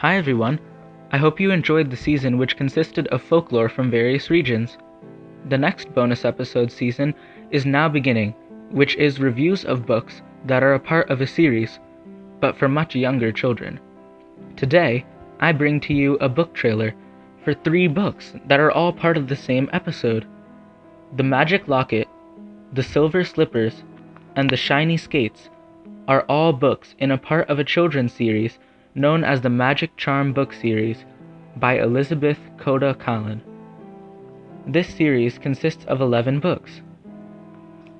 Hi everyone. I hope you enjoyed the season which consisted of folklore from various regions. The next bonus episode season is now beginning, which is reviews of books that are a part of a series, but for much younger children. Today, I bring to you a book trailer for three books that are all part of the same episode The Magic Locket, The Silver Slippers, and The Shiny Skates are all books in a part of a children's series known as the Magic Charm book series by Elizabeth Koda-Callan. This series consists of 11 books.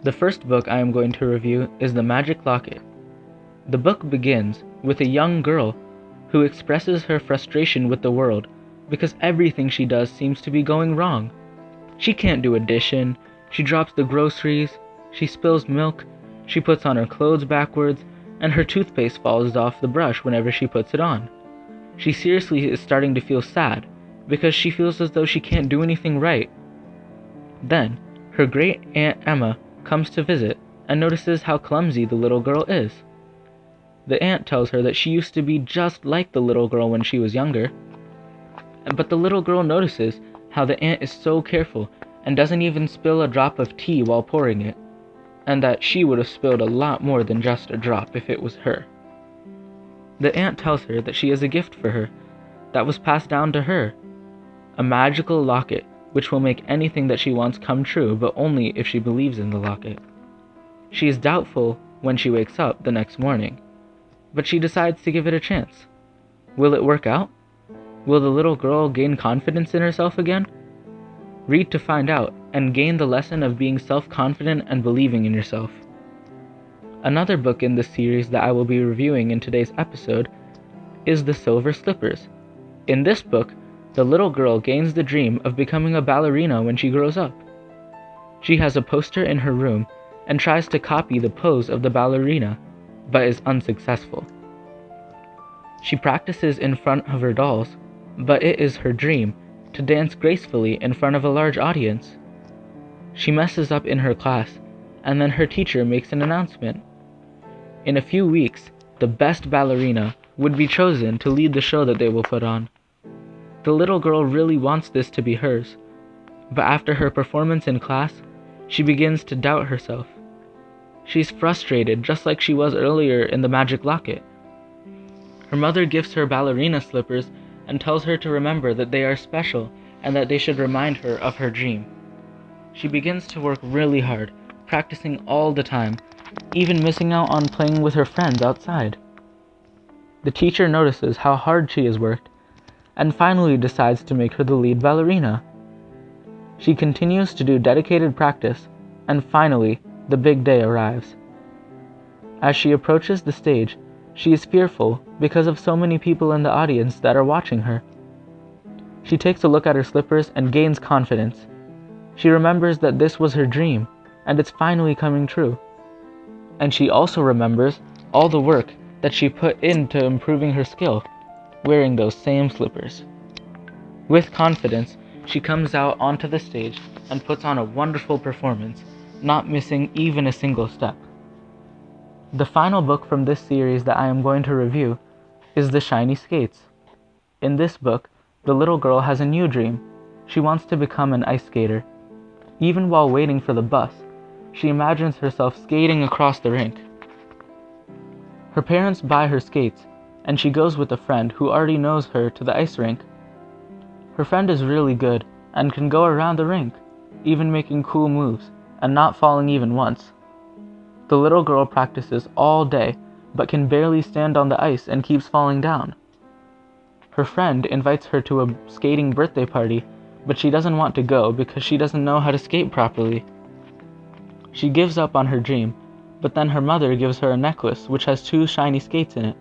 The first book I am going to review is The Magic Locket. The book begins with a young girl who expresses her frustration with the world because everything she does seems to be going wrong. She can't do addition, she drops the groceries, she spills milk, she puts on her clothes backwards, and her toothpaste falls off the brush whenever she puts it on. She seriously is starting to feel sad because she feels as though she can't do anything right. Then, her great aunt Emma comes to visit and notices how clumsy the little girl is. The aunt tells her that she used to be just like the little girl when she was younger. But the little girl notices how the aunt is so careful and doesn't even spill a drop of tea while pouring it and that she would have spilled a lot more than just a drop if it was her. The aunt tells her that she has a gift for her that was passed down to her a magical locket which will make anything that she wants come true, but only if she believes in the locket. She is doubtful when she wakes up the next morning, but she decides to give it a chance. Will it work out? Will the little girl gain confidence in herself again? Read to find out and gain the lesson of being self confident and believing in yourself. Another book in this series that I will be reviewing in today's episode is The Silver Slippers. In this book, the little girl gains the dream of becoming a ballerina when she grows up. She has a poster in her room and tries to copy the pose of the ballerina, but is unsuccessful. She practices in front of her dolls, but it is her dream to dance gracefully in front of a large audience. She messes up in her class, and then her teacher makes an announcement. In a few weeks, the best ballerina would be chosen to lead the show that they will put on. The little girl really wants this to be hers, but after her performance in class, she begins to doubt herself. She's frustrated just like she was earlier in the magic locket. Her mother gives her ballerina slippers and tells her to remember that they are special and that they should remind her of her dream. She begins to work really hard, practicing all the time, even missing out on playing with her friends outside. The teacher notices how hard she has worked and finally decides to make her the lead ballerina. She continues to do dedicated practice, and finally, the big day arrives. As she approaches the stage, she is fearful because of so many people in the audience that are watching her. She takes a look at her slippers and gains confidence. She remembers that this was her dream, and it's finally coming true. And she also remembers all the work that she put into improving her skill, wearing those same slippers. With confidence, she comes out onto the stage and puts on a wonderful performance, not missing even a single step. The final book from this series that I am going to review is The Shiny Skates. In this book, the little girl has a new dream. She wants to become an ice skater. Even while waiting for the bus, she imagines herself skating across the rink. Her parents buy her skates, and she goes with a friend who already knows her to the ice rink. Her friend is really good and can go around the rink, even making cool moves and not falling even once. The little girl practices all day, but can barely stand on the ice and keeps falling down. Her friend invites her to a skating birthday party, but she doesn't want to go because she doesn't know how to skate properly. She gives up on her dream, but then her mother gives her a necklace which has two shiny skates in it.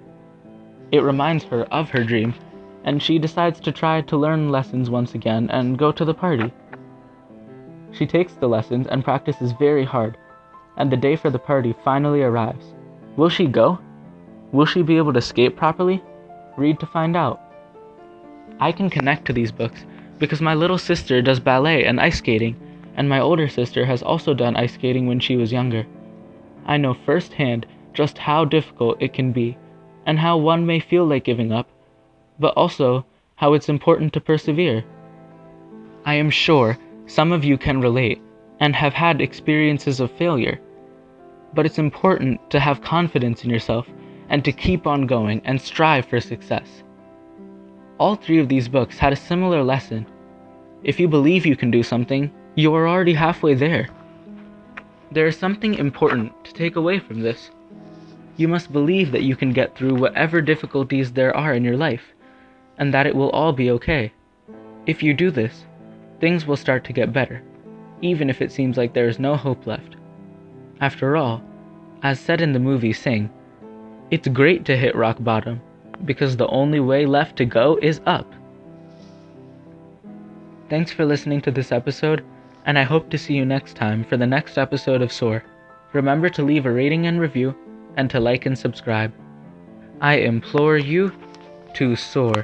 It reminds her of her dream, and she decides to try to learn lessons once again and go to the party. She takes the lessons and practices very hard, and the day for the party finally arrives. Will she go? Will she be able to skate properly? Read to find out. I can connect to these books because my little sister does ballet and ice skating, and my older sister has also done ice skating when she was younger. I know firsthand just how difficult it can be, and how one may feel like giving up, but also how it's important to persevere. I am sure some of you can relate and have had experiences of failure, but it's important to have confidence in yourself and to keep on going and strive for success. All three of these books had a similar lesson. If you believe you can do something, you are already halfway there. There is something important to take away from this. You must believe that you can get through whatever difficulties there are in your life, and that it will all be okay. If you do this, things will start to get better, even if it seems like there is no hope left. After all, as said in the movie Sing, it's great to hit rock bottom because the only way left to go is up. Thanks for listening to this episode, and I hope to see you next time for the next episode of SOAR. Remember to leave a rating and review, and to like and subscribe. I implore you to soar.